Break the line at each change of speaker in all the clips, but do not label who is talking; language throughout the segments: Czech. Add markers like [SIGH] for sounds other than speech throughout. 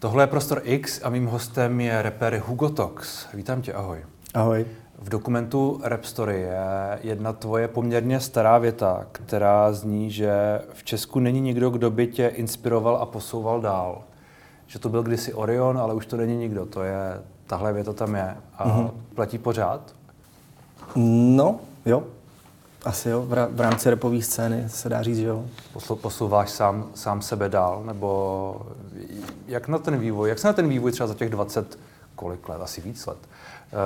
Tohle je Prostor X a mým hostem je rapper Hugo Tox. Vítám tě, ahoj.
Ahoj.
V dokumentu Rap Story je jedna tvoje poměrně stará věta, která zní, že v Česku není nikdo, kdo by tě inspiroval a posouval dál. Že to byl kdysi Orion, ale už to není nikdo. To je, tahle věta tam je. A mm-hmm. platí pořád?
No, jo. Asi jo. V rámci repové scény se dá říct, že jo.
Posouváš sám, sám sebe dál? Nebo jak na ten vývoj, jak se na ten vývoj třeba za těch 20 kolik let, asi víc let,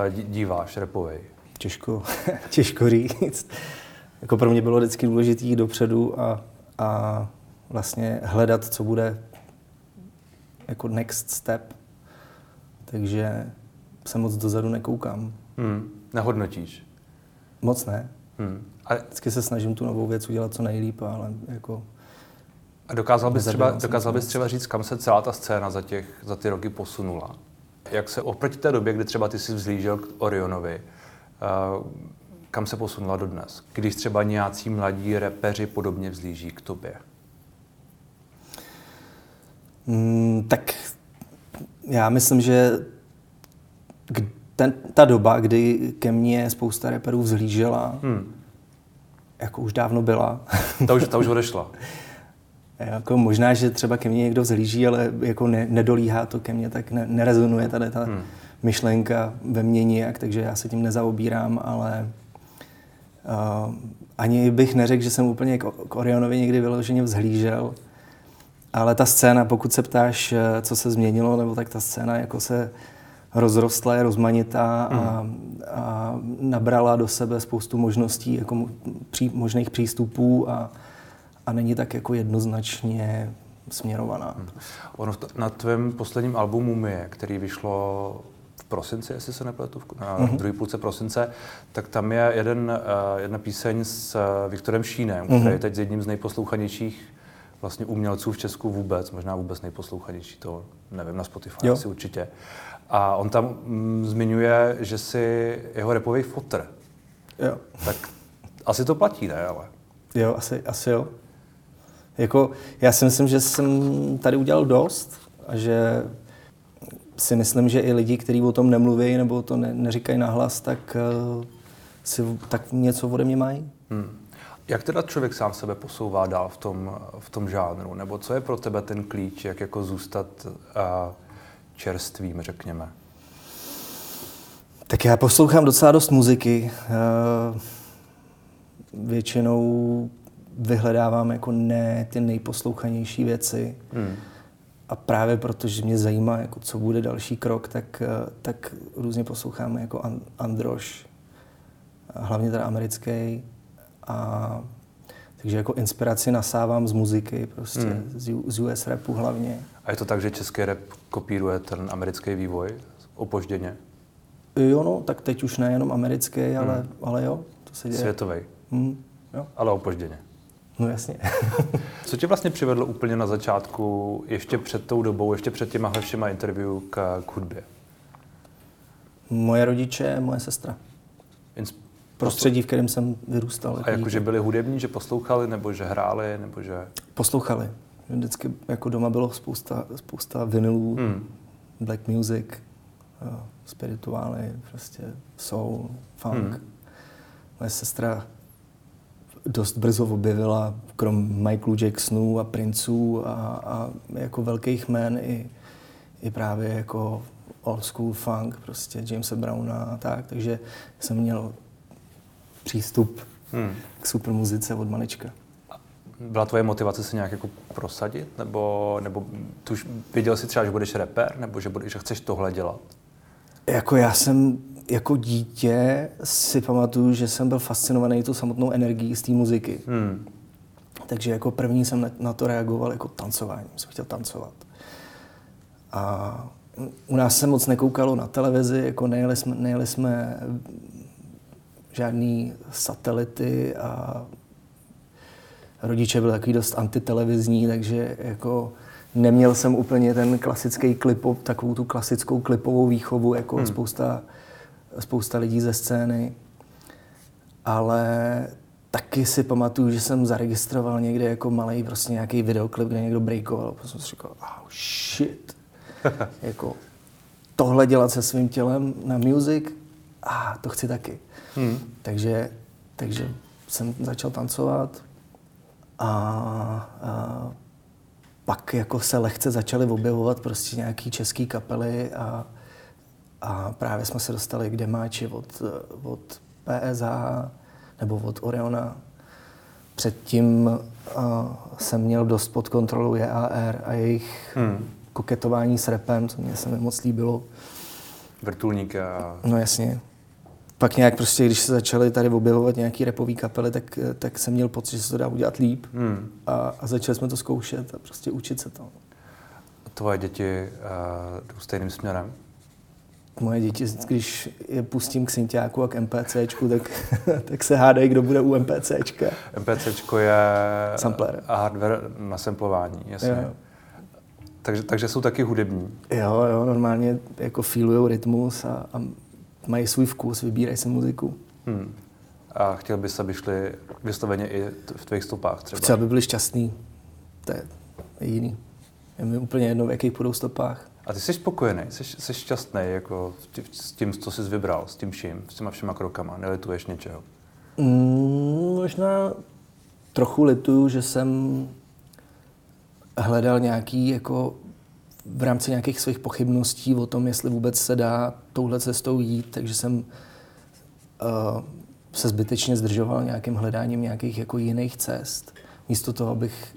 eh, díváš repovej?
Těžko, [LAUGHS] těžko říct. Jako pro mě bylo vždycky důležité jít dopředu a, a vlastně hledat, co bude jako next step. Takže se moc dozadu nekoukám.
Hmm. Nehodnotíš?
Moc ne. Hmm. A... Vždycky se snažím tu novou věc udělat co nejlíp, ale jako...
A dokázal bys, třeba, dokázal bys třeba říct, kam se celá ta scéna za, těch, za ty roky posunula? Jak se oproti té době, kdy třeba ty jsi vzlížel k Orionovi, uh, kam se posunula do dnes? Když třeba nějací mladí repeři podobně vzlíží k tobě?
Mm, tak já myslím, že ten, ta doba, kdy ke mně spousta reperů vzhlížela, hmm. jako už dávno byla.
Ta už, ta už odešla. [LAUGHS]
jako možná, že třeba ke mně někdo vzhlíží, ale jako ne, nedolíhá to ke mně, tak ne, nerezonuje tady ta hmm. myšlenka ve mně nijak, takže já se tím nezaobírám, ale uh, ani bych neřekl, že jsem úplně k, k Orionovi někdy vyloženě vzhlížel, ale ta scéna, pokud se ptáš, eh, co se změnilo, nebo tak ta scéna jako se rozrostla, je rozmanitá a, hmm. a nabrala do sebe spoustu možností, jako pří, možných přístupů a, a není tak jako jednoznačně směrovaná. Hmm.
Ono na tvém posledním albumu Mie, který vyšlo v prosinci, jestli se nepletu, na mm-hmm. druhé půlce prosince, tak tam je jeden, uh, jedna píseň s uh, Viktorem Šínem, mm-hmm. který je teď jedním z nejposlouchanějších vlastně umělců v Česku vůbec, možná vůbec nejposlouchanější, to nevím, na Spotify jo. asi určitě. A on tam mm, zmiňuje, že si jeho repový fotr.
Jo.
Tak asi to platí, ne? Ale...
Jo, asi, asi jo. Jako, já si myslím, že jsem tady udělal dost a že si myslím, že i lidi, kteří o tom nemluví nebo to ne, neříkají nahlas, tak uh, si tak něco ode mě mají. Hmm.
Jak teda člověk sám sebe posouvá dál v tom, v tom žánru? Nebo co je pro tebe ten klíč, jak jako zůstat uh, čerstvým, řekněme?
Tak já poslouchám docela dost muziky. Uh, většinou vyhledávám jako ne ty nejposlouchanější věci. Hmm. A právě protože mě zajímá, jako co bude další krok, tak, eh, tak různě poslouchám jako Androš, hlavně teda americký, a takže jako inspiraci nasávám z muziky, prostě hmm. z, z US rapu hlavně.
A je to tak, že český rap kopíruje ten americký vývoj opožděně?
Jo, no, tak teď už nejenom americký, ale, hmm. ale jo, to se děje.
Světový. Hmm, jo. Ale opožděně.
No jasně. [LAUGHS]
Co tě vlastně přivedlo úplně na začátku, ještě před tou dobou, ještě před těma všema interview k, k hudbě?
Moje rodiče, moje sestra prostředí, v kterém jsem vyrůstal.
A jako, že byli hudební, že poslouchali, nebo že hráli, nebo že...
Poslouchali. Vždycky jako doma bylo spousta, spousta vinylů, hmm. black music, uh, spirituály, prostě soul, funk. Hmm. Moje sestra dost brzo objevila, krom Michaelu Jacksonů a Princů a, a jako velkých jmen i, i právě jako old school funk, prostě Jamesa Browna a tak, takže jsem měl přístup hmm. k super muzice od malička.
Byla tvoje motivace se nějak jako prosadit? Nebo, nebo tuž viděl jsi třeba, že budeš rapper? Nebo že, budeš, že chceš tohle dělat?
Jako já jsem jako dítě si pamatuju, že jsem byl fascinovaný tu samotnou energií z té muziky. Hmm. Takže jako první jsem na to reagoval jako tancováním. Jsem chtěl tancovat. A u nás se moc nekoukalo na televizi, jako nejeli jsme, nejeli jsme žádný satelity a rodiče byli takový dost antitelevizní, takže jako neměl jsem úplně ten klasický klipop, takovou tu klasickou klipovou výchovu, jako hmm. spousta, spousta lidí ze scény. Ale taky si pamatuju, že jsem zaregistroval někde jako malý prostě nějaký videoklip, kde někdo breakoval. A jsem si říkal, oh shit. [LAUGHS] jako tohle dělat se svým tělem na music, a ah, to chci taky. Hmm. Takže, takže jsem začal tancovat a, a pak jako se lehce začaly objevovat prostě nějaký český kapely a, a právě jsme se dostali k demáči od, od PSH nebo od Oriona. Předtím uh, jsem měl dost pod kontrolou JAR a jejich hmm. koketování s repem, co mě se mi moc líbilo.
Vrtulník a...
No jasně. Pak nějak prostě, když se začaly tady objevovat nějaký repový kapely, tak, tak jsem měl pocit, že se to dá udělat líp. Hmm. A, a začali jsme to zkoušet a prostě učit se to.
Tvoje děti uh, jdou stejným směrem?
Moje děti, když je pustím k Syntiáku a k MPCčku, tak, [LAUGHS] tak se hádají, kdo bude u MPCčka.
MPCčko je
Sampler.
a hardware na samplování, jasně. Jo. Takže, takže jsou taky hudební.
Jo, jo, normálně jako feelujou rytmus a, a mají svůj vkus, vybírají si muziku. Hmm.
A chtěl bys, aby šli vysloveně i v tvých stopách třeba?
Chci, aby byli šťastní. To je jiný. Je mi úplně jedno, v jakých budou stopách.
A ty jsi spokojený, jsi, jsi šťastný jako s tím, co jsi vybral, s tím vším, s těma všema krokama, nelituješ něčeho?
Mm, možná trochu lituju, že jsem hledal nějaký jako v rámci nějakých svých pochybností o tom, jestli vůbec se dá touhle cestou jít, takže jsem uh, se zbytečně zdržoval nějakým hledáním nějakých jako jiných cest, místo toho, abych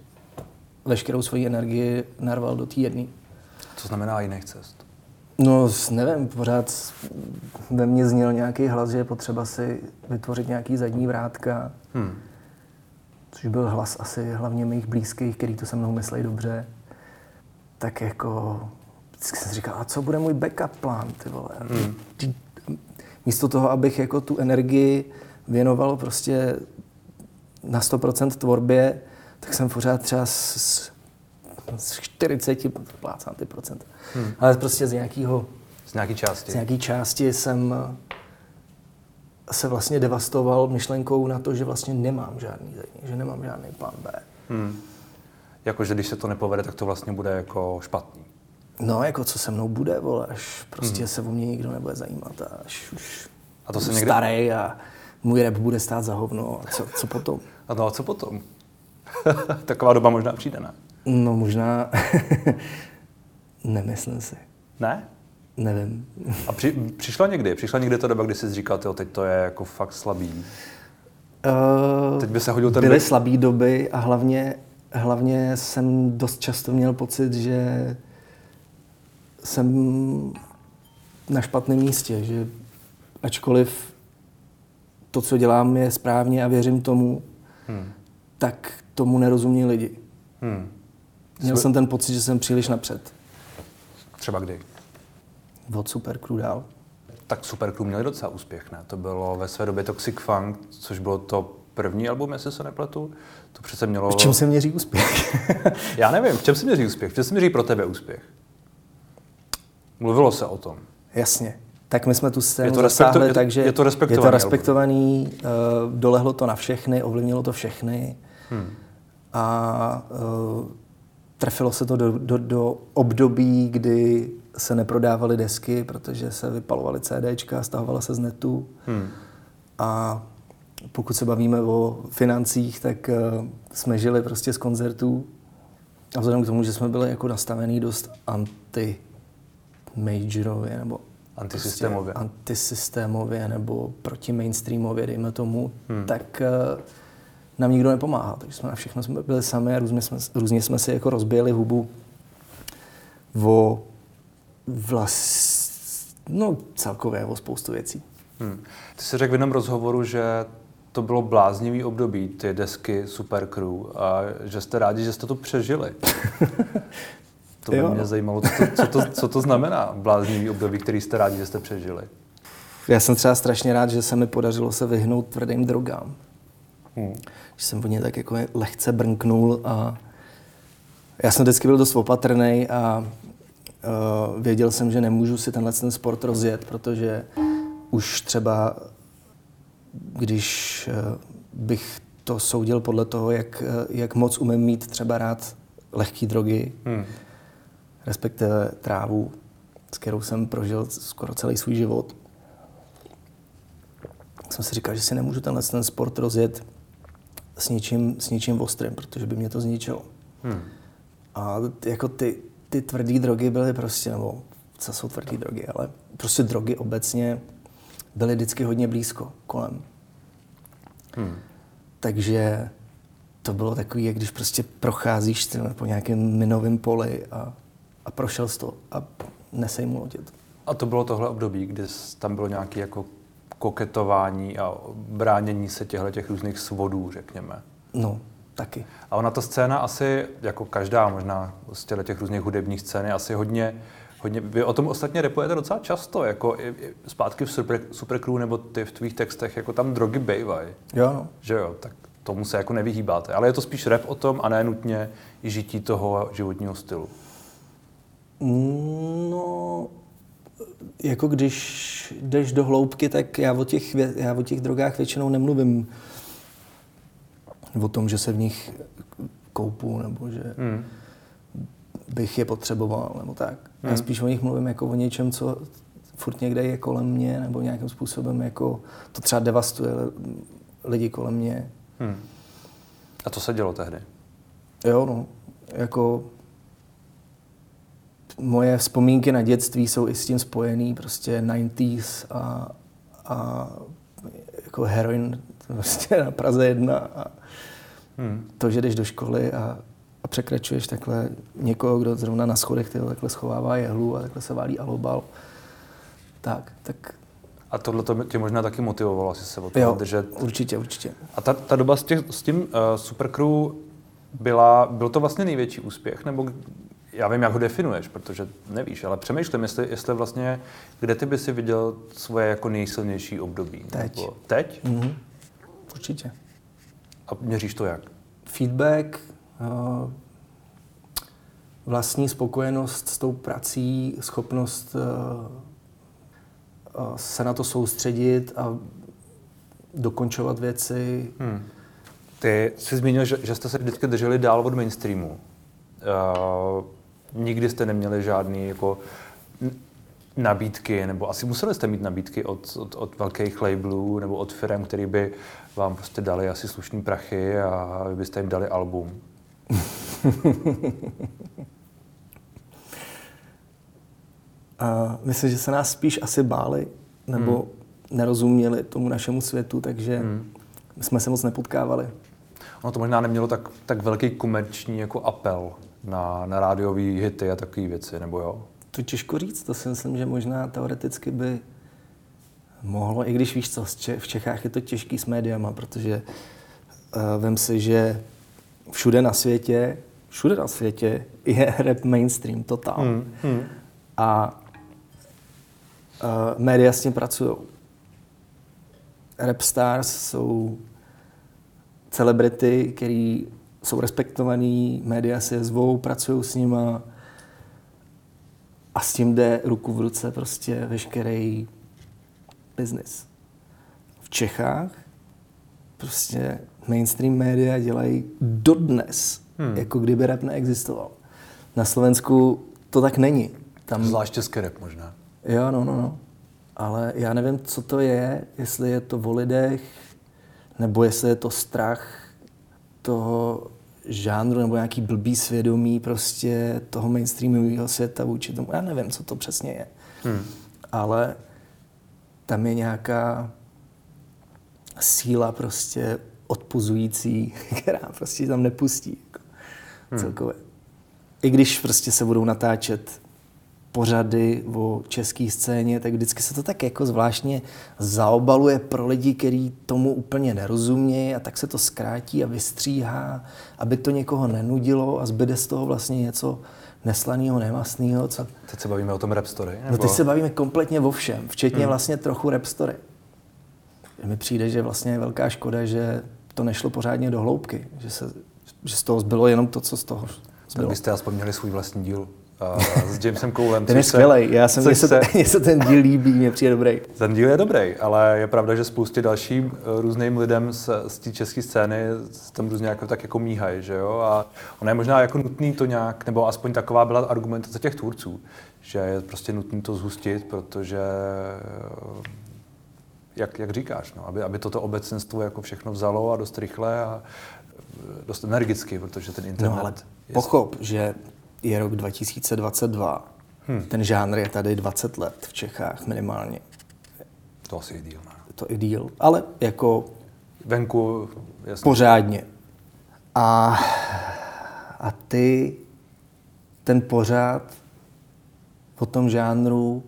veškerou svoji energii narval do té jedné.
Co znamená jiných cest?
No, nevím, pořád ve mně zněl nějaký hlas, že je potřeba si vytvořit nějaký zadní vrátka, hmm. což byl hlas asi hlavně mých blízkých, který to se mnou myslí dobře. Tak jako, vždycky jsem říkal, a co bude můj backup plán, ty vole? Hmm. Místo toho, abych jako tu energii věnoval prostě na 100% tvorbě, tak jsem pořád třeba s, z 40 plácám ty procent. Hmm. Ale prostě z nějakého...
Z nějaké části.
Z nějaké části jsem se vlastně devastoval myšlenkou na to, že vlastně nemám žádný že nemám žádný plán B. Hmm.
Jakože když se to nepovede, tak to vlastně bude jako špatný.
No, jako co se mnou bude, vole, až prostě hmm. se o mě nikdo nebude zajímat, až už a to se někde... starý a můj rap bude stát za hovno. A co, co potom?
A no a co potom? [LAUGHS] Taková doba možná přijde, ne?
No možná, [LAUGHS] nemyslím si.
Ne?
Nevím.
A při, přišla někdy? Přišla někdy ta doba, kdy jsi říkal, tyjo, teď to je jako fakt slabý? Uh, teď by se hodil ten
Byly by... slabý doby a hlavně, hlavně jsem dost často měl pocit, že jsem na špatném místě, že ačkoliv to, co dělám, je správně a věřím tomu, hmm. tak tomu nerozumí lidi. Hmm. Měl Jsme... jsem ten pocit, že jsem příliš napřed.
Třeba kdy?
Od Supercrew dál.
Tak Supercrew měli docela úspěch, ne? To bylo ve své době Toxic Funk, což bylo to první album, jestli se nepletu. To přece mělo...
V čem se měří úspěch? [LAUGHS]
Já nevím, v čem se měří úspěch? V čem se měří pro tebe úspěch? Mluvilo se o tom.
Jasně. Tak my jsme tu scénu je to zasáhli, takže
je to respektovaný,
je to respektovaný uh, dolehlo to na všechny, ovlivnilo to všechny. Hmm. A uh, trefilo se to do, do, do období, kdy se neprodávaly desky, protože se vypalovaly CDčka, stahovala se z netu. Hmm. A pokud se bavíme o financích, tak uh, jsme žili prostě z koncertů. A vzhledem k tomu, že jsme byli jako nastavený dost anti majorově nebo
antisystémově.
Prostě antisystémově nebo proti mainstreamově, dejme tomu, hmm. tak uh, nám nikdo nepomáhá. Takže jsme na všechno jsme byli sami a různě jsme, různě jsme si jako rozbijeli hubu o vlast, no celkově o spoustu věcí. Hmm.
Ty jsi řekl v jednom rozhovoru, že to bylo bláznivý období, ty desky Super Crew, a že jste rádi, že jste to přežili. [LAUGHS] to by jo. mě zajímalo, co to, co, to, co to znamená, bláznivý období, který jste rádi, že jste přežili.
Já jsem třeba strašně rád, že se mi podařilo se vyhnout tvrdým drogám. Hmm. Že jsem o ně tak jako lehce brnknul a já jsem vždycky byl dost opatrný a uh, věděl jsem, že nemůžu si tenhle ten sport rozjet, protože už třeba, když uh, bych to soudil podle toho, jak, uh, jak moc umím mít třeba rád lehké drogy, hmm. respektive trávu, s kterou jsem prožil skoro celý svůj život. Jsem si říkal, že si nemůžu tenhle ten sport rozjet s něčím, s něčím ostrým, protože by mě to zničilo. Hmm. A jako ty, ty tvrdé drogy byly prostě, nebo co jsou tvrdé drogy, ale prostě drogy obecně byly vždycky hodně blízko kolem. Hmm. Takže to bylo takový, jak když prostě procházíš tyhle, po nějakém minovém poli a, a prošel jsi to a nesejmulo tě to.
A to bylo tohle období, kdy tam bylo nějaké jako koketování a bránění se těchto těch různých svodů, řekněme.
No, taky.
A ona ta scéna asi, jako každá možná z těch různých hudebních scén, je asi hodně, hodně, vy o tom ostatně repujete docela často, jako i, i zpátky v Super, Supercrew nebo ty v tvých textech, jako tam drogy bejvají.
Jo, no.
Že jo, tak tomu se jako nevyhýbáte. Ale je to spíš rap o tom a ne nutně i žití toho životního stylu.
No, jako když jdeš do hloubky, tak já o těch, já o těch drogách většinou nemluvím o tom, že se v nich koupu, nebo že hmm. bych je potřeboval, nebo tak. Hmm. Já spíš o nich mluvím jako o něčem, co furt někde je kolem mě, nebo nějakým způsobem jako to třeba devastuje lidi kolem mě. Hmm.
A to se dělo tehdy?
Jo, no. Jako moje vzpomínky na dětství jsou i s tím spojený, prostě 90s a, a jako heroin prostě na Praze jedna a hmm. to, že jdeš do školy a, a překračuješ takhle někoho, kdo zrovna na schodech tyhle, takhle schovává jehlu a takhle se válí alobal, tak, tak
a tohle to tě možná taky motivovalo asi se o
tom držet. určitě, určitě.
A ta, ta doba s, těch, s tím uh, Supercrew byla, byl to vlastně největší úspěch, nebo já vím, jak ho definuješ, protože nevíš, ale přemýšlím, jestli, jestli vlastně, kde ty by si viděl svoje jako nejsilnější období?
Teď. Nebo
teď?
Mm-hmm. Určitě.
A měříš to jak?
Feedback, uh, vlastní spokojenost s tou prací, schopnost uh, se na to soustředit a dokončovat věci. Hmm.
Ty jsi zmínil, že, že jste se vždycky drželi dál od mainstreamu. Uh, nikdy jste neměli žádný jako nabídky, nebo asi museli jste mít nabídky od, od, od velkých labelů nebo od firm, který by vám prostě dali asi slušný prachy a vy byste jim dali album. [LAUGHS]
A myslím, že se nás spíš asi báli, nebo hmm. nerozuměli tomu našemu světu, takže hmm. jsme se moc nepotkávali.
Ono to možná nemělo tak, tak velký komerční jako apel na, na rádiové hity a takové věci, nebo jo?
To těžko říct, to si myslím, že možná teoreticky by mohlo, i když víš co, v Čechách je to těžký s médiama, protože uh, vem si, že všude na světě, všude na světě je [LAUGHS] rap mainstream, totál. Hmm, hmm. A uh, média s tím pracují. Rap stars jsou celebrity, který jsou respektovaný, média si je zvou, pracují s nima a s tím jde ruku v ruce prostě veškerý biznis. V Čechách prostě mainstream média dělají dodnes, hmm. jako kdyby rap neexistoval. Na Slovensku to tak není.
Tam... Zvlášť český rap možná.
Jo, no, no, no. Ale já nevím, co to je, jestli je to o lidech, nebo jestli je to strach toho žánru nebo nějaký blbý svědomí prostě toho mainstreamového světa vůči tomu. Já nevím, co to přesně je. Hmm. Ale tam je nějaká síla prostě odpuzující, [LAUGHS] která prostě tam nepustí jako hmm. celkově. I když prostě se budou natáčet pořady o české scéně, tak vždycky se to tak jako zvláštně zaobaluje pro lidi, kteří tomu úplně nerozumějí a tak se to zkrátí a vystříhá, aby to někoho nenudilo a zbyde z toho vlastně něco neslaného, nemastného. Co...
Teď se bavíme o tom rap story?
Nebo... No teď se bavíme kompletně o všem, včetně hmm. vlastně trochu rap story. Mi přijde, že vlastně je velká škoda, že to nešlo pořádně do hloubky, že, se, že z toho zbylo jenom to, co z toho zbylo.
Tak byste aspoň měli svůj vlastní díl s Jamesem Coolem.
ten je skvělý, já jsem, mně se, [LAUGHS] mně se ten díl líbí, mě přijde dobrý.
Ten díl je dobrý, ale je pravda, že spoustě dalším uh, různým lidem z, z té české scény tam různě jako, tak jako míhají, že jo? A ono je možná jako nutný to nějak, nebo aspoň taková byla argumentace těch tvůrců, že je prostě nutné to zhustit, protože uh, jak, jak říkáš, no, aby, aby toto obecenstvo jako všechno vzalo a dost rychle a dost energicky, protože ten internet...
No ale je... pochop, že je rok 2022, hmm. ten žánr je tady 20 let v Čechách minimálně.
To asi je díl, ne?
To je díl, ale jako...
Venku, jasně.
Pořádně. A, a ty ten pořád po tom žánru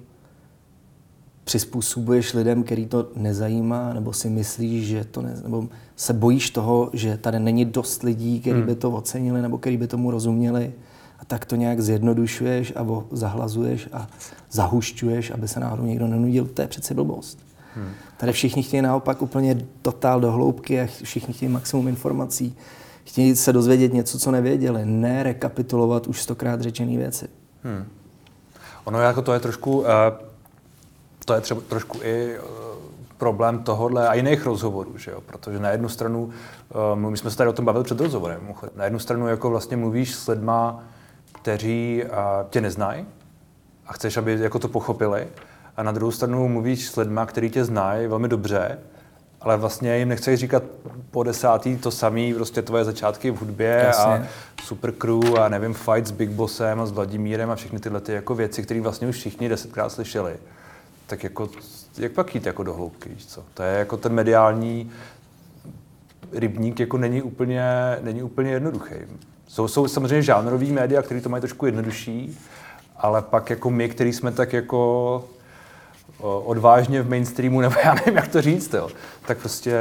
přizpůsobuješ lidem, který to nezajímá, nebo si myslíš, že to ne, nebo se bojíš toho, že tady není dost lidí, kteří hmm. by to ocenili nebo kteří by tomu rozuměli a tak to nějak zjednodušuješ a zahlazuješ a zahušťuješ, aby se náhodou někdo nenudil. To je přece blbost. Hmm. Tady všichni chtějí naopak úplně totál do hloubky a všichni chtějí maximum informací. Chtějí se dozvědět něco, co nevěděli, ne rekapitulovat už stokrát řečené věci. Hmm.
Ono jako to je trošku, uh, to je třeba trošku i uh, problém tohohle a jiných rozhovorů, že jo? protože na jednu stranu, uh, my jsme se tady o tom bavili před rozhovorem, na jednu stranu jako vlastně mluvíš s lidma, kteří tě neznají a chceš, aby jako to pochopili, a na druhou stranu mluvíš s lidma, kteří tě znají velmi dobře, ale vlastně jim nechceš říkat po desátý to samý, prostě tvoje začátky v hudbě Jasně. a super crew a nevím, fight s Big Bossem a s Vladimírem a všechny tyhle ty jako věci, které vlastně už všichni desetkrát slyšeli. Tak jako, jak pak jít jako do hloubky, víš co? To je jako ten mediální rybník jako není úplně, není úplně jednoduchý. Jsou, jsou samozřejmě žánrový média, které to mají trošku jednodušší, ale pak jako my, který jsme tak jako odvážně v mainstreamu, nebo já nevím, jak to říct, jo, tak prostě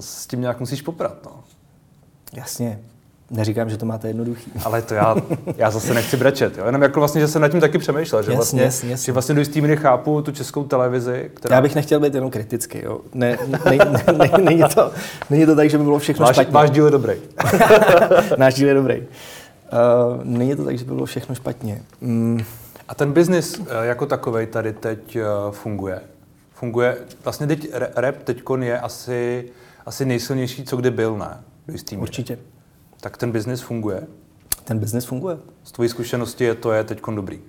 s tím nějak musíš poprat. No.
Jasně. Neříkám, že to máte jednoduchý. [LAUGHS]
Ale to já, já zase nechci brečet. Jo? Jenom jako vlastně, že jsem nad tím taky přemýšlel, že, jasně, vlastně, jasně, jasně. že vlastně do jistý míry chápu tu českou televizi.
Která... Já bych nechtěl být jenom kritický. Jo? Ne, ne, ne, ne, není, to, není to tak, že by bylo všechno
váš,
špatně.
Váš díl je dobrý. [LAUGHS]
Náš díl je dobrý. Uh, není to tak, že by bylo všechno špatně. Mm.
A ten biznis eh, jako takový tady teď eh, funguje. Funguje, vlastně teď rap teď je asi, asi nejsilnější, co kdy byl, ne?
Do Určitě.
Tak ten biznis funguje?
Ten biznis funguje.
Z tvojí zkušenosti je to je teď dobrý?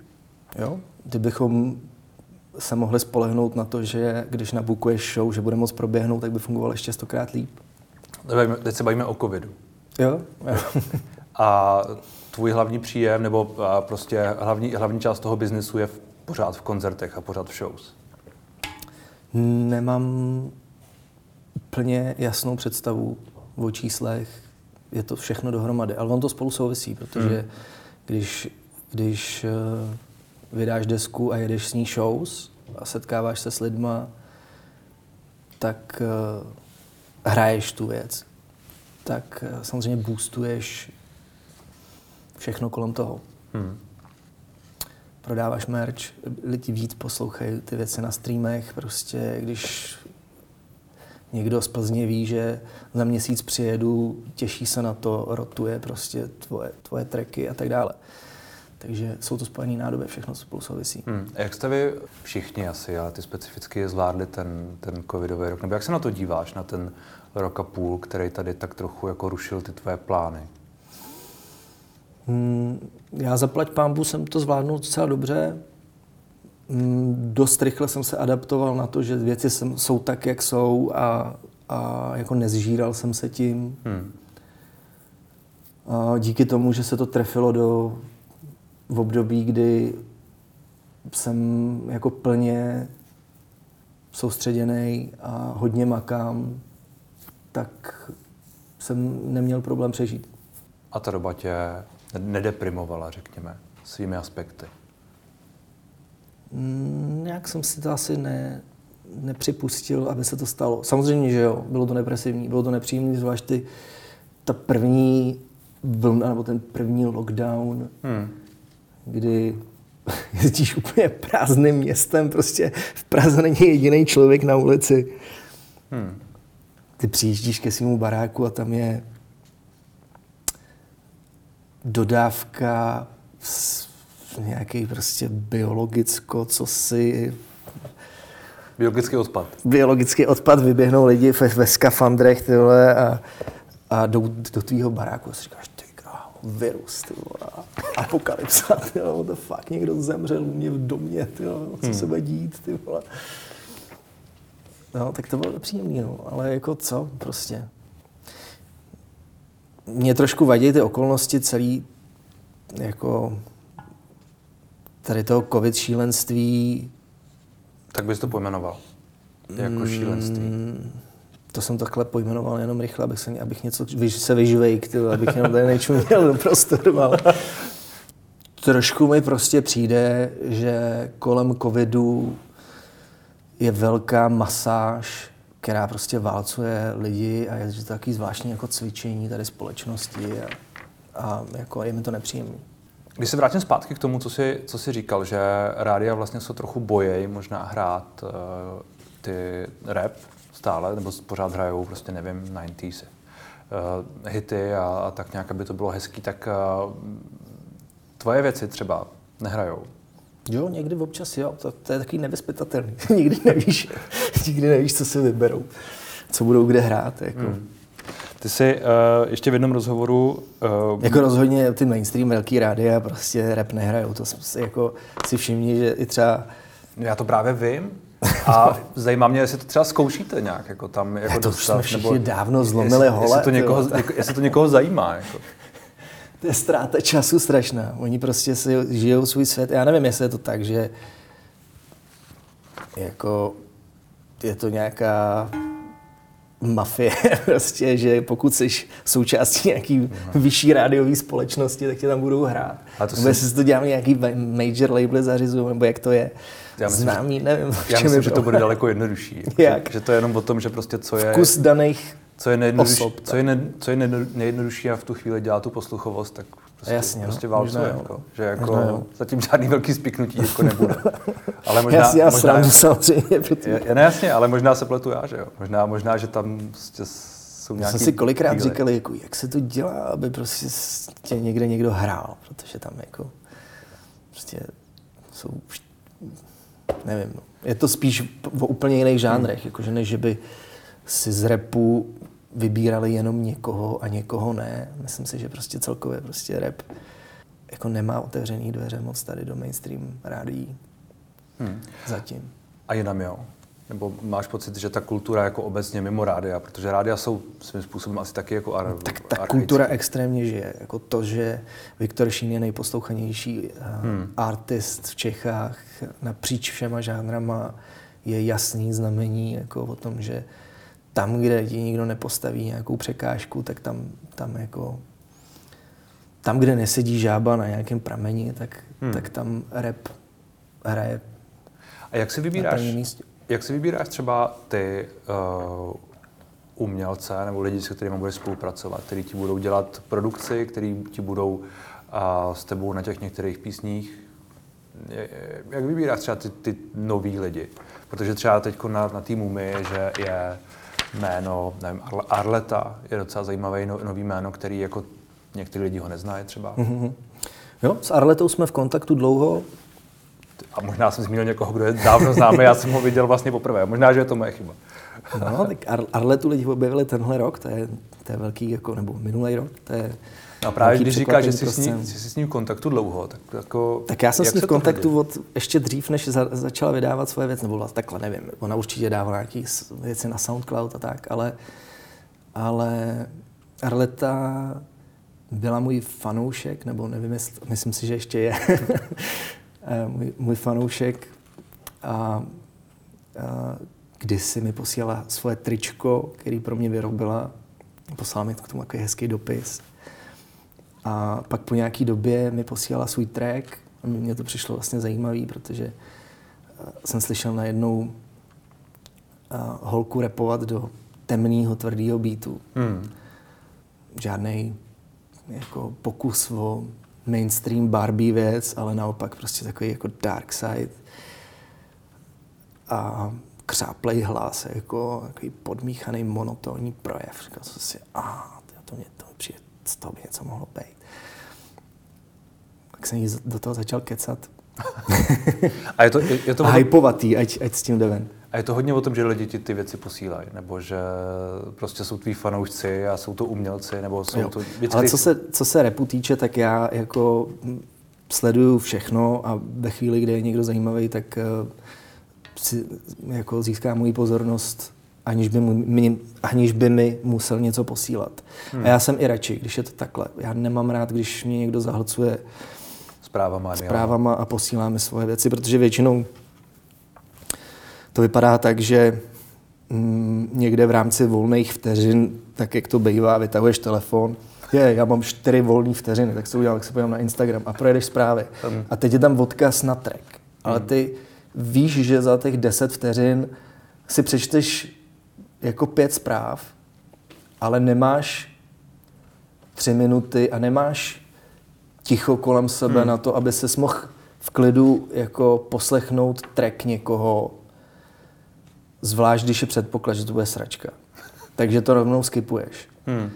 Jo, kdybychom se mohli spolehnout na to, že když nabukuješ show, že bude moc proběhnout, tak by fungoval ještě stokrát líp.
Teď se bavíme o covidu.
Jo. jo. [LAUGHS]
A tvůj hlavní příjem nebo prostě hlavní, hlavní část toho biznesu je v, pořád v koncertech a pořád v shows?
Nemám úplně jasnou představu o číslech. Je to všechno dohromady, ale on to spolu souvisí, protože hmm. když, když eh, vydáš desku a jedeš s ní shows a setkáváš se s lidma, tak uh, hraješ tu věc. Tak uh, samozřejmě boostuješ všechno kolem toho. Hmm. Prodáváš merch, lidi víc poslouchají ty věci na streamech, prostě když někdo z Plzně ví, že za měsíc přijedu, těší se na to, rotuje prostě tvoje, tvoje treky a tak dále. Takže jsou to spojené nádoby, všechno spolu souvisí.
Hmm. Jak jste vy všichni asi, ale ty specificky zvládli ten, ten covidový rok? Nebo jak se na to díváš, na ten rok a půl, který tady tak trochu jako rušil ty tvoje plány?
Hmm, já zaplať pámbu jsem to zvládnul docela dobře. Hmm, dost rychle jsem se adaptoval na to, že věci jsou tak, jak jsou a, a jako nezžíral jsem se tím. Hmm. A díky tomu, že se to trefilo do v období, kdy jsem jako plně soustředěný a hodně makám, tak jsem neměl problém přežít.
A ta doba tě nedeprimovala, řekněme, svými aspekty?
Mm, nějak jsem si to asi ne, nepřipustil, aby se to stalo. Samozřejmě, že jo, bylo to depresivní, bylo to nepříjemné, zvlášť ty, ta první vlna, nebo ten první lockdown, hmm. kdy [LAUGHS] jezdíš úplně prázdným městem, prostě v Praze není jediný člověk na ulici. Hmm. Ty přijíždíš ke svému baráku a tam je dodávka nějaký prostě biologicko, co si
Biologický odpad.
Biologický odpad, vyběhnou lidi ve, ve skafandrech tyhle, a, a jdou do tvýho baráku a si říkáš, ty krávo, virus, ty vole, apokalypsa, [LAUGHS] ty vole, the fuck, někdo zemřel u mě v domě, ty vole, co hmm. se bude dít, ty vole. No, tak to bylo příjemný, no, ale jako co, prostě. Mě trošku vadí ty okolnosti celý, jako tady toho covid šílenství,
tak bys to pojmenoval? Jako mm, šílenství.
To jsem takhle pojmenoval jenom rychle, abych, se, abych něco se vyžvejk, abych jenom tady měl do prostoru, ale trošku mi prostě přijde, že kolem covidu je velká masáž, která prostě válcuje lidi a je to takový zvláštní jako cvičení tady společnosti a, a jako je mi to nepříjemné.
Když se vrátím zpátky k tomu, co jsi, co jsi říkal, že rádia vlastně se trochu bojejí možná hrát uh, ty rap stále, nebo pořád hrajou, prostě nevím, 90s uh, eh, hity a, a tak nějak, aby to bylo hezký, tak uh, tvoje věci třeba nehrajou.
Jo, někdy občas jo, to, to je takový nevyspytatelný. [LAUGHS] nikdy nevíš, nikdy nevíš, co si vyberou, co budou kde hrát. Jako. Hmm.
Ty jsi uh, ještě v jednom rozhovoru...
Uh, jako rozhodně ty mainstream velký rádia prostě rap nehrajou. To si, jako, si všimni, že i třeba...
Já to právě vím. A [LAUGHS] zajímá mě, jestli to třeba zkoušíte nějak, jako tam jako
to dostat, jsme všichni nebo dávno zlomili jestli, hole.
Jestli to, někoho, jestli to někoho zajímá. Jako. [LAUGHS]
To je ztráta času strašná. Oni prostě si žijou svůj svět. Já nevím, jestli je to tak, že jako je to nějaká mafie, [LAUGHS] prostě, že pokud jsi součástí nějaký uh-huh. vyšší rádiové společnosti, tak tě tam budou hrát. A to nebo si... jestli to dělá nějaký major label zařizují, nebo jak to je. Já myslím, Známý, nevím.
Já myslím, že to bude daleko jednodušší. [LAUGHS] jak? Že, že to je jenom o tom, že prostě co je...
Vkus daných
co je, osob, co je, ne, co je nejjednodušší a v tu chvíli dělá tu posluchovost, tak prostě,
Jasně, no.
prostě válcuje. Jako, že jako možná, zatím žádný velký spiknutí jako nebude. [LAUGHS]
Ale možná, jasně, já možná, samozřejmě. Protože...
Je, ne, jasně, ale možná se pletu já, že jo. Možná, možná že tam prostě jsou nějaký...
Já jsem si kolikrát díle. říkal, jako, jak se to dělá, aby prostě tě někde někdo hrál, protože tam jako prostě jsou, nevím, no. je to spíš v úplně jiných žánrech, hmm. jakože než že by si z repu vybírali jenom někoho a někoho ne. Myslím si, že prostě celkově prostě rap jako nemá otevřený dveře moc tady do mainstream rádií. Hmm. Zatím.
A jinam jo? Nebo máš pocit, že ta kultura jako obecně mimo rádia, protože rádia jsou svým způsobem asi taky jako ar-
Tak ta archaické. kultura extrémně žije. Jako to, že Viktor Šín je nejposlouchanější eh, hmm. artist v Čechách napříč všema žánrama, je jasný znamení jako o tom, že tam, kde ti nikdo nepostaví nějakou překážku, tak tam, tam jako tam, kde nesedí žába na nějakém prameni, tak, hmm. tak tam rap hraje
A jak si vybíráš, jak si vybíráš třeba ty uh, umělce nebo lidi, se kterými budeš spolupracovat, kteří ti budou dělat produkci, kteří ti budou uh, s tebou na těch některých písních jak vybíráš třeba ty, ty nový lidi? Protože třeba teď na, na týmu my, že je jméno, nevím, Arleta je docela zajímavý no, nový jméno, který jako někteří lidi ho neznají třeba. Mm-hmm.
Jo, s Arletou jsme v kontaktu dlouho.
A možná jsem zmínil někoho, kdo je dávno známý, já jsem ho viděl vlastně poprvé. Možná, že je to moje chyba.
No, tak Ar- Arletu lidi objevili tenhle rok, to je, to je velký, jako, nebo minulý rok, to je
a právě když říkáš, že jsi, s ním, jsi s ním v kontaktu dlouho, tak jako...
Tak já jsem s ním v kontaktu od ještě dřív, než za, začala vydávat svoje věci, nebo vlastně takhle nevím, ona určitě dávala nějaké věci na SoundCloud a tak, ale, ale Arleta byla můj fanoušek, nebo nevím, jestli, myslím si, že ještě je, [LAUGHS] eh, můj, můj fanoušek a, a kdysi mi posílala svoje tričko, který pro mě vyrobila, poslala mi k tomu takový hezký dopis a pak po nějaký době mi posílala svůj track a mně to přišlo vlastně zajímavý, protože eh, jsem slyšel najednou eh, holku repovat do temného, tvrdého beatu. Hmm. Žádný jako pokus o mainstream Barbie věc, ale naopak prostě takový jako dark side. A křáplej hlas, jako takový podmíchaný monotónní projev. Říkal jsem si, a to mě, to přijde, z toho by něco mohlo být tak jsem jí do toho začal kecat. [LAUGHS]
a je to, je, je to
a hypovatý, ať, ať s tím jde ven.
A je to hodně o tom, že lidi ti ty věci posílají, nebo že prostě jsou tví fanoušci a jsou to umělci, nebo jsou jo. to
věci, Ale co se, co se repu týče, tak já jako sleduju všechno a ve chvíli, kdy je někdo zajímavý, tak uh, si jako získá moji pozornost, aniž by, mi, aniž by mi musel něco posílat. Hmm. A já jsem i radši, když je to takhle. Já nemám rád, když mě někdo zahlcuje
zprávama,
zprávama a posílá mi svoje věci, protože většinou to vypadá tak, že mm, někde v rámci volných vteřin, tak jak to bývá, vytahuješ telefon, je, já mám čtyři volné vteřiny, tak se udělám, tak se podívám na Instagram a projedeš zprávy. Hmm. A teď je tam odkaz na track. Ale hmm. ty víš, že za těch deset vteřin si přečteš jako pět zpráv, ale nemáš tři minuty a nemáš ticho kolem sebe hmm. na to, aby se mohl v klidu jako poslechnout track někoho, zvlášť když je předpoklad, že to bude sračka. Takže to rovnou skipuješ. Hmm.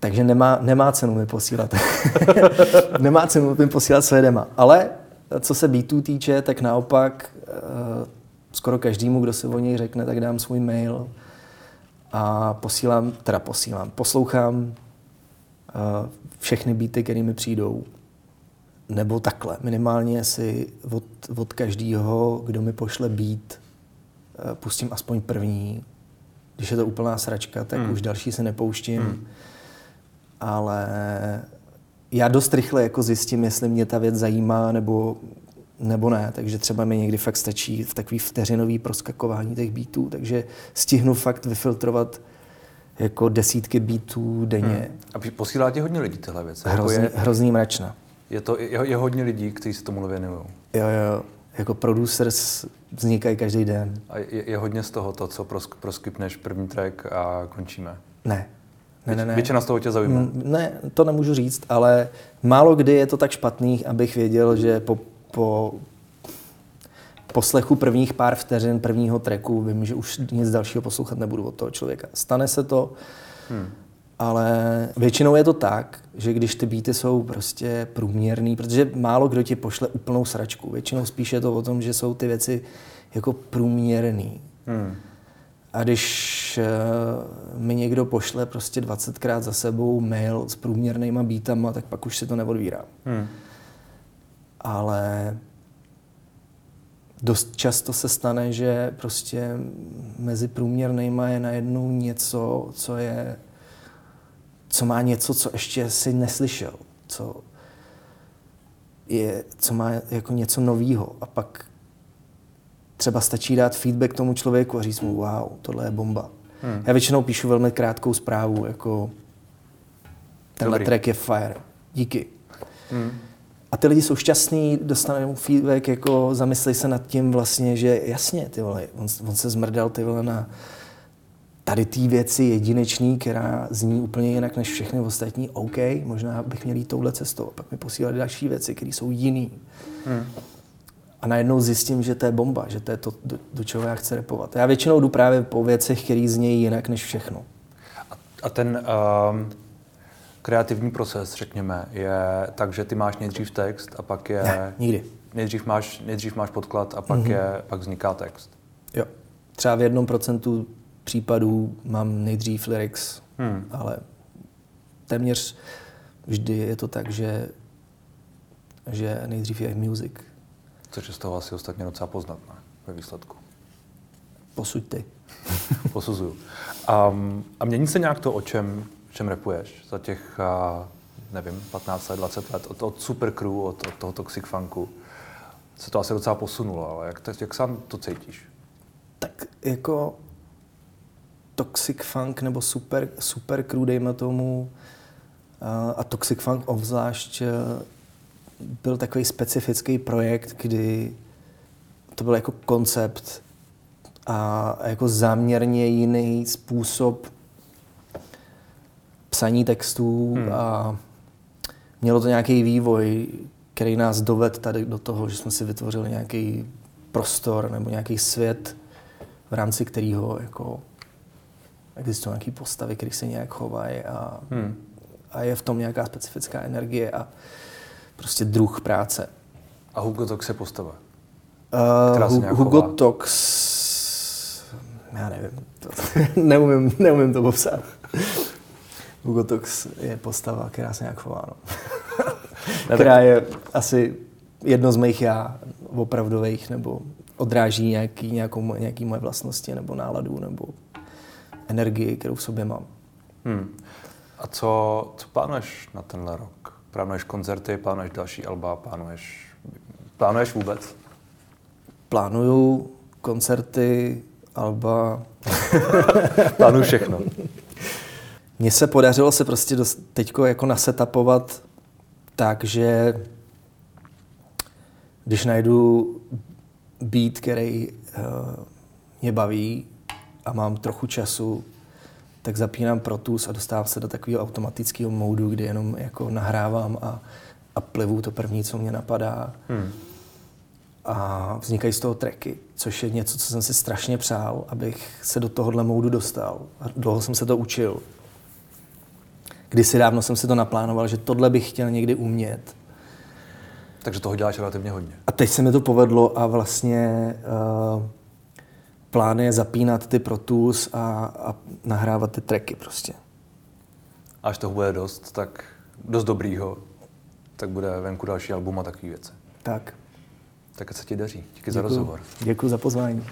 Takže nemá, nemá cenu mi posílat. [LAUGHS] nemá cenu mi posílat své dema. Ale co se beatů týče, tak naopak uh, skoro každému, kdo se o něj řekne, tak dám svůj mail a posílám, teda posílám, poslouchám uh, všechny beaty, které mi přijdou. Nebo takhle, minimálně si od, od každého, kdo mi pošle beat, uh, pustím aspoň první. Když je to úplná sračka, tak hmm. už další se nepouštím. Hmm. Ale já dost rychle jako zjistím, jestli mě ta věc zajímá nebo, nebo ne. Takže třeba mi někdy fakt stačí v takový vteřinový proskakování těch beatů, takže stihnu fakt vyfiltrovat jako desítky beatů denně. Hmm.
A posílá ti hodně lidí tyhle věci?
Hrozný, jako je, hrozný mračna.
Je, to, je, je hodně lidí, kteří se tomu věnují?
Jo, jo. Jako producers vznikají každý den.
A je, je hodně z toho to, co proskypneš první track a končíme?
Ne. Ne, ne, ne.
Většina z toho tě zajímá? Mm,
ne, to nemůžu říct, ale málo kdy je to tak špatný, abych věděl, že po, po poslechu prvních pár vteřin prvního treku vím, že už nic dalšího poslouchat nebudu od toho člověka. Stane se to, hmm. ale většinou je to tak, že když ty beaty jsou prostě průměrný, protože málo kdo ti pošle úplnou sračku. Většinou spíš je to o tom, že jsou ty věci jako průměrný. Hmm. A když uh, mi někdo pošle prostě 20krát za sebou mail s průměrnýma beatama, tak pak už si to neodvírám. Hmm. Ale dost často se stane, že prostě mezi průměrnýma je najednou něco, co je, co má něco, co ještě si neslyšel, co je, co má jako něco novýho a pak třeba stačí dát feedback tomu člověku a říct mu, wow, tohle je bomba. Hmm. Já většinou píšu velmi krátkou zprávu, jako tenhle Dobrý. track je fire, díky. Hmm. A ty lidi jsou šťastní, dostanou feedback, jako zamyslej se nad tím vlastně, že jasně, ty vole, on, on se zmrdal ty vole na tady té věci jedinečný, která zní úplně jinak než všechny ostatní, OK, možná bych měl jít touhle cestou. Pak mi posílali další věci, které jsou jiný. Hmm a najednou zjistím, že to je bomba, že to je to, do, do čeho já chci repovat. Já většinou jdu právě po věcech, které znějí jinak než všechno.
A, a ten um, kreativní proces, řekněme, je tak, že ty máš nejdřív text a pak je...
Ne, nikdy.
Nejdřív máš, nejdřív máš podklad a pak, mm-hmm. je, pak vzniká text.
Jo. Třeba v jednom procentu případů mám nejdřív lyrics, hmm. ale téměř vždy je to tak, že, že nejdřív je music.
Což je z toho asi ostatně docela poznat ne? ve výsledku.
Posuď ty. [LAUGHS]
Posuzuju. Um, a mění se nějak to, o čem, o čem repuješ za těch, uh, nevím, 15 let, 20 let, od, od Super Crew, od, od toho Toxic Funku? Se to asi docela posunulo, ale jak, jak sám to cítíš?
Tak jako Toxic Funk nebo Super, super Crew, dejme tomu, a Toxic Funk obzvlášť byl takový specifický projekt, kdy to byl jako koncept a jako záměrně jiný způsob psaní textů hmm. a mělo to nějaký vývoj, který nás doved tady do toho, že jsme si vytvořili nějaký prostor nebo nějaký svět, v rámci kterého jako existují nějaké postavy, které se nějak chovají a, hmm. a je v tom nějaká specifická energie a prostě druh práce.
A Hugo Tox je postava?
Uh, Hugo chová. Tox, já nevím, to, [LAUGHS] neumím, neumím to popsat. Hugo Tox je postava, která se nějak chová, no. [LAUGHS] která je asi jedno z mých já opravdových, nebo odráží nějaký, nějakou, nějaký moje vlastnosti, nebo náladu, nebo energii, kterou v sobě mám. Hmm.
A co, co plánuješ na tenhle rok? Plánuješ koncerty, plánuješ další alba, plánuješ, plánuješ vůbec?
Plánuju koncerty, alba. [LAUGHS]
Plánuju všechno.
Mně se podařilo se prostě teď jako nasetapovat tak, že když najdu beat, který uh, mě baví a mám trochu času, tak zapínám Pro Tools a dostávám se do takového automatického módu, kdy jenom jako nahrávám a, a plivu to první, co mě napadá. Hmm. A vznikají z toho tracky, což je něco, co jsem si strašně přál, abych se do tohohle módu dostal. A dlouho jsem se to učil. Kdysi dávno jsem si to naplánoval, že tohle bych chtěl někdy umět.
Takže toho děláš relativně hodně.
A teď se mi to povedlo a vlastně uh, plán je zapínat ty Pro Tools a, a nahrávat ty tracky prostě.
Až toho bude dost, tak dost dobrýho, tak bude venku další album a takové věci.
Tak.
Tak se ti daří. Díky Děkuju. za rozhovor.
Děkuji za pozvání.